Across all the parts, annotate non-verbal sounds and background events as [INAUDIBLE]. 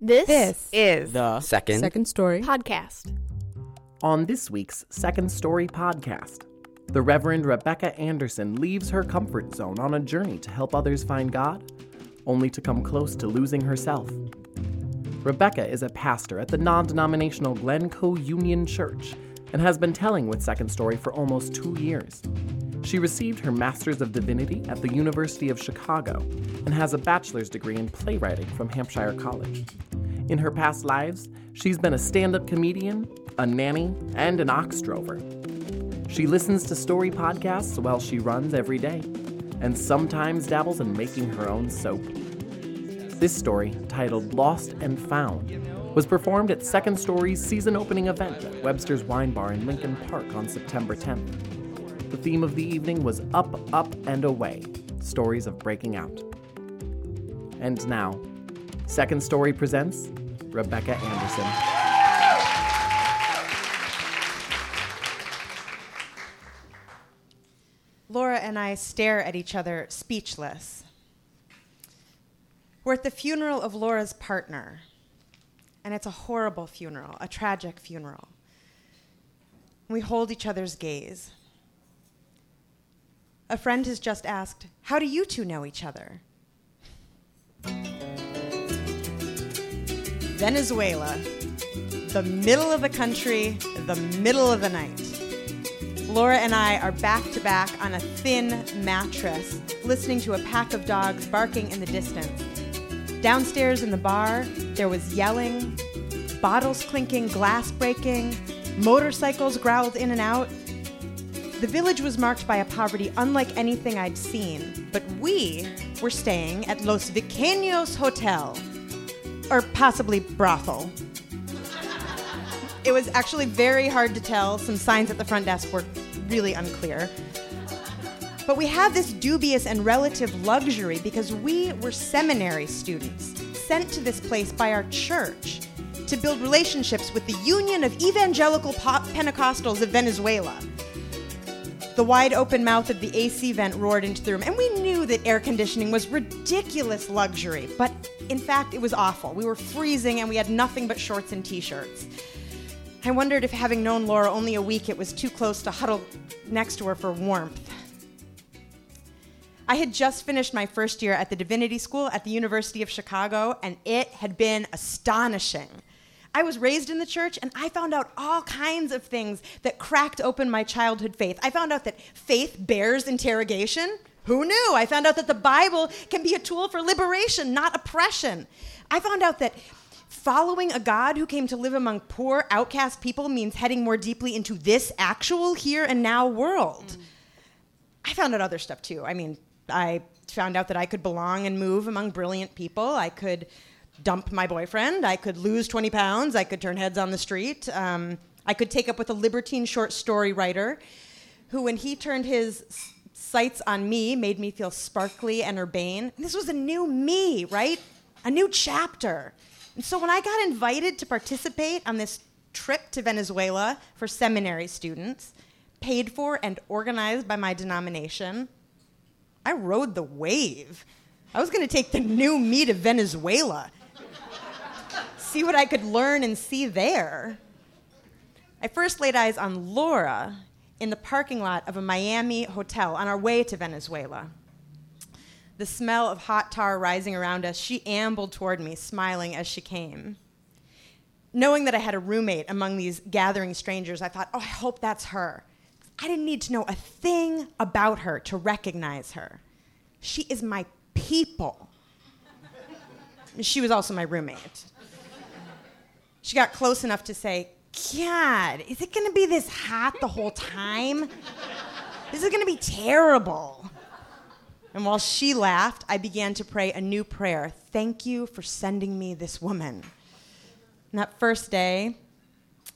This, This is The Second, second story. podcast. On this week's Second Story podcast, the Reverend Rebecca Anderson leaves her comfort zone on a journey to help others find God, only to come close to losing herself. Rebecca is a pastor at the non denominational Glencoe Union Church and has been telling with Second Story for almost two years. She received her Master's of Divinity at the University of Chicago and has a bachelor's degree in playwriting from Hampshire College. In her past lives, she's been a stand up comedian, a nanny, and an ox drover. She listens to story podcasts while she runs every day, and sometimes dabbles in making her own soap. This story, titled Lost and Found, was performed at Second Story's season opening event at Webster's Wine Bar in Lincoln Park on September 10th. The theme of the evening was Up, Up, and Away Stories of Breaking Out. And now, Second Story presents Rebecca Anderson. Laura and I stare at each other, speechless. We're at the funeral of Laura's partner, and it's a horrible funeral, a tragic funeral. We hold each other's gaze. A friend has just asked, How do you two know each other? Venezuela, the middle of the country, the middle of the night. Laura and I are back to back on a thin mattress, listening to a pack of dogs barking in the distance. Downstairs in the bar, there was yelling, bottles clinking, glass breaking, motorcycles growled in and out. The village was marked by a poverty unlike anything I'd seen, but we were staying at Los Pequeños Hotel, or possibly brothel. It was actually very hard to tell. Some signs at the front desk were really unclear. But we had this dubious and relative luxury because we were seminary students sent to this place by our church to build relationships with the Union of Evangelical Pentecostals of Venezuela. The wide open mouth of the AC vent roared into the room, and we knew that air conditioning was ridiculous luxury, but in fact, it was awful. We were freezing and we had nothing but shorts and t shirts. I wondered if, having known Laura only a week, it was too close to huddle next to her for warmth. I had just finished my first year at the Divinity School at the University of Chicago, and it had been astonishing. I was raised in the church, and I found out all kinds of things that cracked open my childhood faith. I found out that faith bears interrogation. Who knew? I found out that the Bible can be a tool for liberation, not oppression. I found out that following a God who came to live among poor, outcast people means heading more deeply into this actual here and now world. I found out other stuff too. I mean, I found out that I could belong and move among brilliant people. I could dump my boyfriend. I could lose 20 pounds. I could turn heads on the street. Um, I could take up with a libertine short story writer who, when he turned his sights on me, made me feel sparkly and urbane. And this was a new me, right? A new chapter. And so when I got invited to participate on this trip to Venezuela for seminary students, paid for and organized by my denomination, I rode the wave. I was going to take the new me to Venezuela, see what I could learn and see there. I first laid eyes on Laura in the parking lot of a Miami hotel on our way to Venezuela. The smell of hot tar rising around us, she ambled toward me, smiling as she came. Knowing that I had a roommate among these gathering strangers, I thought, oh, I hope that's her. I didn't need to know a thing about her to recognize her. She is my people. She was also my roommate. She got close enough to say, God, is it gonna be this hot the whole time? This is gonna be terrible. And while she laughed, I began to pray a new prayer Thank you for sending me this woman. And that first day,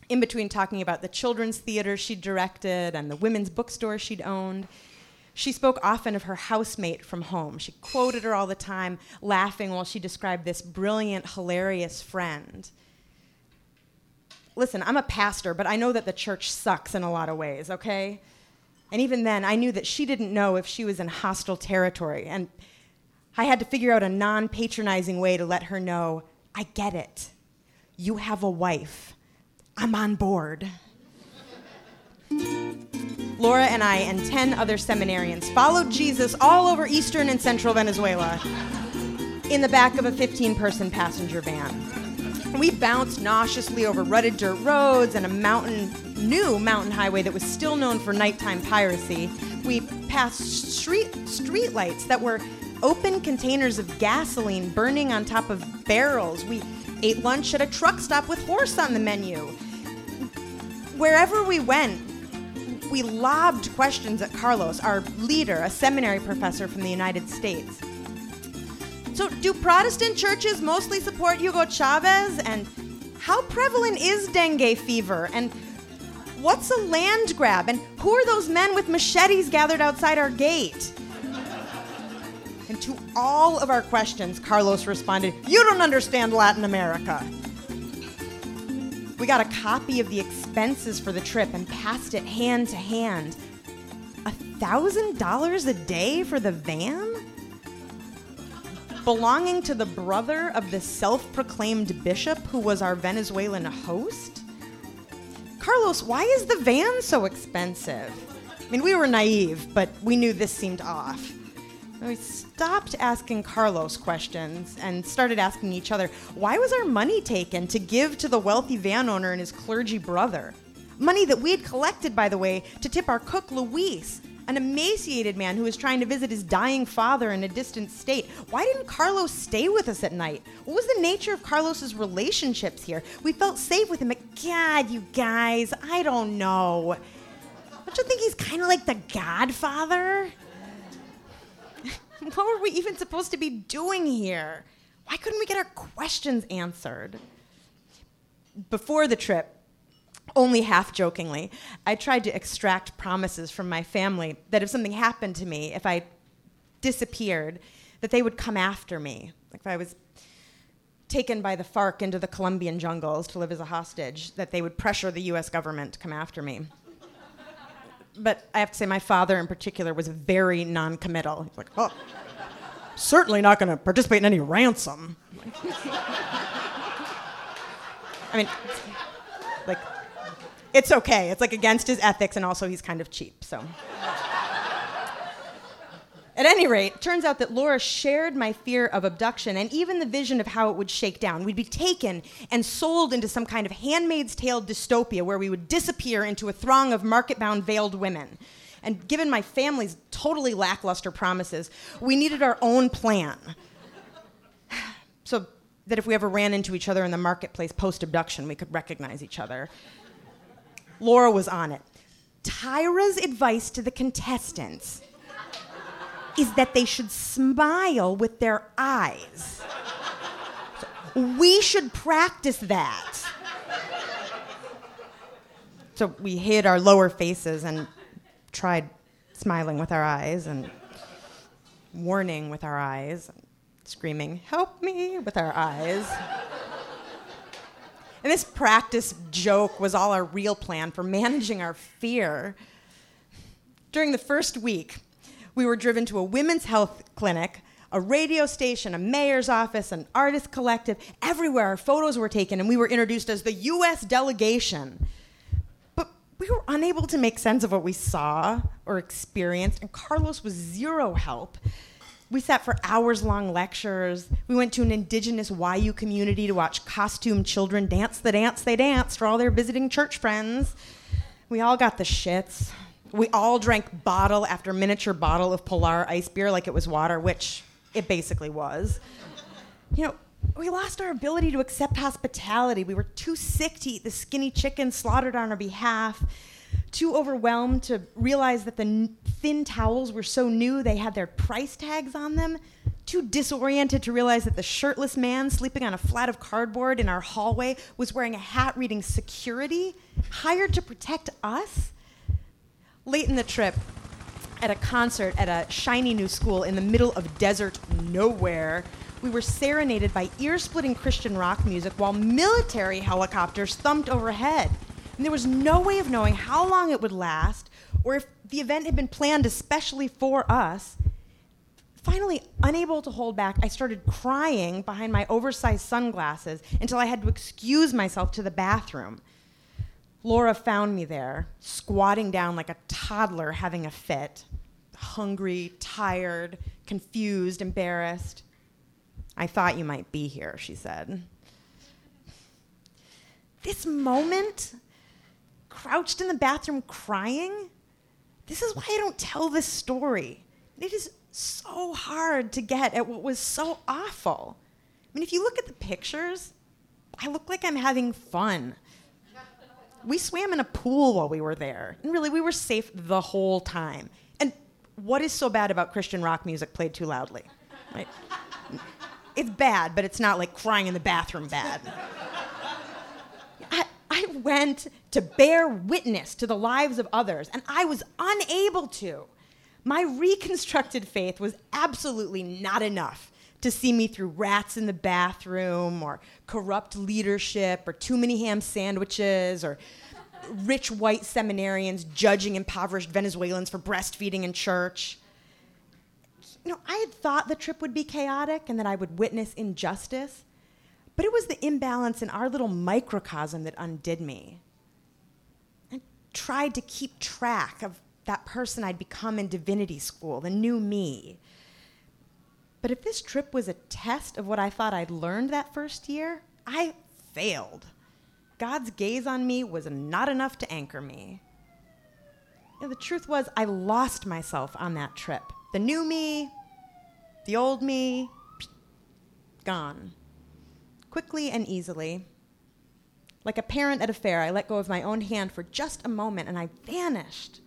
in between talking about the children's theater she'd directed and the women's bookstore she'd owned, she spoke often of her housemate from home. She quoted her all the time, laughing while she described this brilliant, hilarious friend. Listen, I'm a pastor, but I know that the church sucks in a lot of ways, okay? And even then, I knew that she didn't know if she was in hostile territory. And I had to figure out a non patronizing way to let her know I get it. You have a wife. I'm on board. Laura and I and 10 other seminarians followed Jesus all over eastern and central Venezuela in the back of a 15 person passenger van. We bounced nauseously over rutted dirt roads and a mountain, new mountain highway that was still known for nighttime piracy. We passed street street lights that were open containers of gasoline burning on top of barrels. We ate lunch at a truck stop with horse on the menu. Wherever we went, we lobbed questions at Carlos, our leader, a seminary professor from the United States. So, do Protestant churches mostly support Hugo Chavez? And how prevalent is dengue fever? And what's a land grab? And who are those men with machetes gathered outside our gate? And to all of our questions, Carlos responded, You don't understand Latin America. We got a copy of the expenses for the trip and passed it hand to hand. A thousand dollars a day for the van? Belonging to the brother of the self proclaimed bishop who was our Venezuelan host? Carlos, why is the van so expensive? I mean, we were naive, but we knew this seemed off. We stopped asking Carlos questions and started asking each other why was our money taken to give to the wealthy van owner and his clergy brother? Money that we had collected, by the way, to tip our cook Luis, an emaciated man who was trying to visit his dying father in a distant state. Why didn't Carlos stay with us at night? What was the nature of Carlos's relationships here? We felt safe with him, but God, you guys, I don't know. Don't you think he's kind of like the Godfather? [LAUGHS] what were we even supposed to be doing here? Why couldn't we get our questions answered? Before the trip, only half jokingly, I tried to extract promises from my family that if something happened to me, if I disappeared, that they would come after me. Like if I was taken by the FARC into the Colombian jungles to live as a hostage, that they would pressure the US government to come after me. but I have to say, my father in particular was very non committal. He's like, oh, certainly not going to participate in any ransom. [LAUGHS] I mean, like, it's okay. It's like against his ethics, and also he's kind of cheap, so. At any rate, turns out that Laura shared my fear of abduction and even the vision of how it would shake down. We'd be taken and sold into some kind of handmaid's tale dystopia where we would disappear into a throng of market bound veiled women. And given my family's totally lackluster promises, we needed our own plan. [SIGHS] So that if we ever ran into each other in the marketplace post abduction, we could recognize each other. Laura was on it. Tyra's advice to the contestants is that they should smile with their eyes. We should practice that. So we hid our lower faces and tried smiling with our eyes and warning with our eyes, and screaming, Help me with our eyes. And this practice joke was all our real plan for managing our fear. During the first week, we were driven to a women's health clinic, a radio station, a mayor's office, an artist collective. Everywhere our photos were taken, and we were introduced as the US delegation. But we were unable to make sense of what we saw or experienced, and Carlos was zero help. We sat for hours long lectures. We went to an indigenous Wayuu community to watch costumed children dance the dance they danced for all their visiting church friends. We all got the shits. We all drank bottle after miniature bottle of Polar ice beer like it was water, which it basically was. You know, we lost our ability to accept hospitality. We were too sick to eat the skinny chicken slaughtered on our behalf, too overwhelmed to realize that the thin towels were so new they had their price tags on them, too disoriented to realize that the shirtless man sleeping on a flat of cardboard in our hallway was wearing a hat reading security, hired to protect us late in the trip, at a concert at a shiny new school in the middle of desert nowhere, we were serenaded by ear splitting Christian rock music while military helicopters thumped overhead. And there was no way of knowing how long it would last or if the event had been planned especially for us. Finally, unable to hold back, I started crying behind my oversized sunglasses until I had to excuse myself to the bathroom. Laura found me there, squatting down like a toddler having a fit, hungry, tired, confused, embarrassed. I thought you might be here, she said. This moment, crouched in the bathroom crying, this is why I don't tell this story. It is so hard to get at what was so awful. I mean, if you look at the pictures, I look like I'm having fun. We swam in a pool while we were there. And really, we were safe the whole time. And what is so bad about Christian rock music played too loudly? Right? It's bad, but it's not like crying in the bathroom bad. Went to bear witness to the lives of others, and I was unable to. My reconstructed faith was absolutely not enough to see me through rats in the bathroom or corrupt leadership or too many ham sandwiches or rich white seminarians judging impoverished Venezuelans for breastfeeding in church. You know, I had thought the trip would be chaotic and that I would witness injustice, but it was the imbalance in our little microcosm that undid me. I tried to keep track of that person I'd become in divinity school, the new me. But if this trip was a test of what I thought I'd learned that first year, I failed. God's gaze on me was not enough to anchor me. You know, the truth was, I lost myself on that trip. The new me, the old me, gone. Quickly and easily. Like a parent at a fair, I let go of my own hand for just a moment and I vanished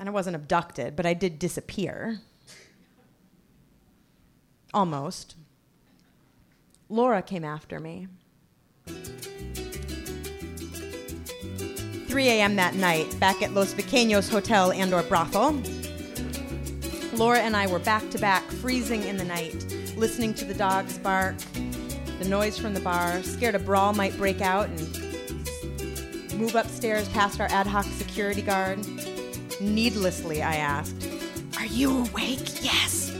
and I wasn't abducted, but I did disappear. Almost. Laura came after me. 3 a.m. that night, back at Los Pequeños Hotel and or brothel, Laura and I were back to back, freezing in the night, listening to the dogs bark, the noise from the bar, scared a brawl might break out and move upstairs past our ad hoc security guard. Needlessly, I asked, Are you awake? Yes.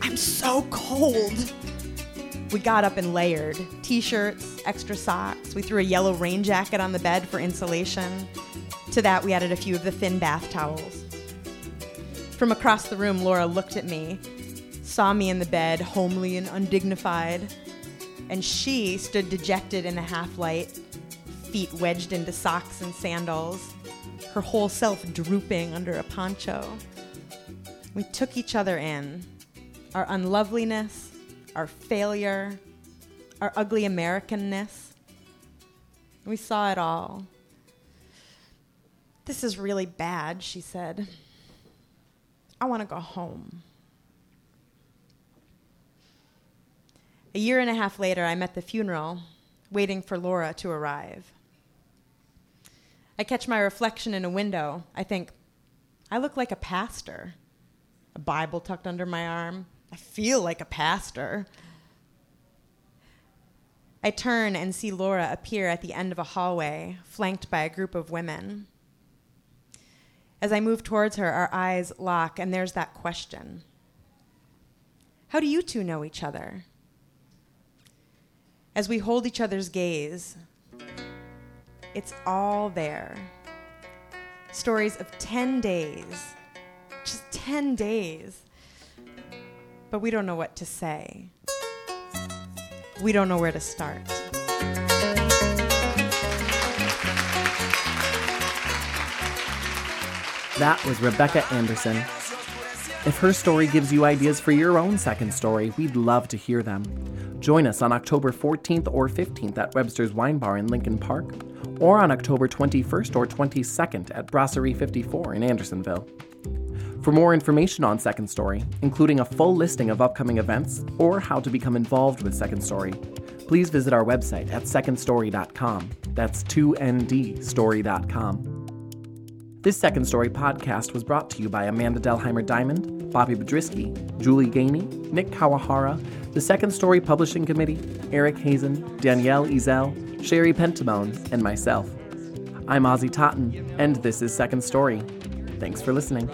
I'm so cold. We got up and layered t shirts, extra socks. We threw a yellow rain jacket on the bed for insulation. To that, we added a few of the thin bath towels. From across the room, Laura looked at me, saw me in the bed, homely and undignified, and she stood dejected in the half light, feet wedged into socks and sandals her whole self drooping under a poncho. We took each other in our unloveliness, our failure, our ugly Americanness. We saw it all. This is really bad, she said. I want to go home. A year and a half later, I'm at the funeral, waiting for Laura to arrive. I catch my reflection in a window. I think, I look like a pastor. A Bible tucked under my arm. I feel like a pastor. I turn and see Laura appear at the end of a hallway, flanked by a group of women. As I move towards her, our eyes lock, and there's that question How do you two know each other? As we hold each other's gaze, it's all there. Stories of 10 days, just 10 days. But we don't know what to say. We don't know where to start. That was Rebecca Anderson. If her story gives you ideas for your own second story, we'd love to hear them. Join us on October 14th or 15th at Webster's Wine Bar in Lincoln Park or on October 21st or 22nd at Brasserie 54 in Andersonville. For more information on Second Story, including a full listing of upcoming events or how to become involved with Second Story, please visit our website at secondstory.com. That's 2ndstory.com. This Second Story podcast was brought to you by Amanda Delheimer Diamond, Bobby Biedrzycki, Julie Ganey, Nick Kawahara, the Second Story Publishing Committee, Eric Hazen, Danielle Ezel, Sherry Pentamone, and myself. I'm Ozzy Totten, and this is Second Story. Thanks for listening.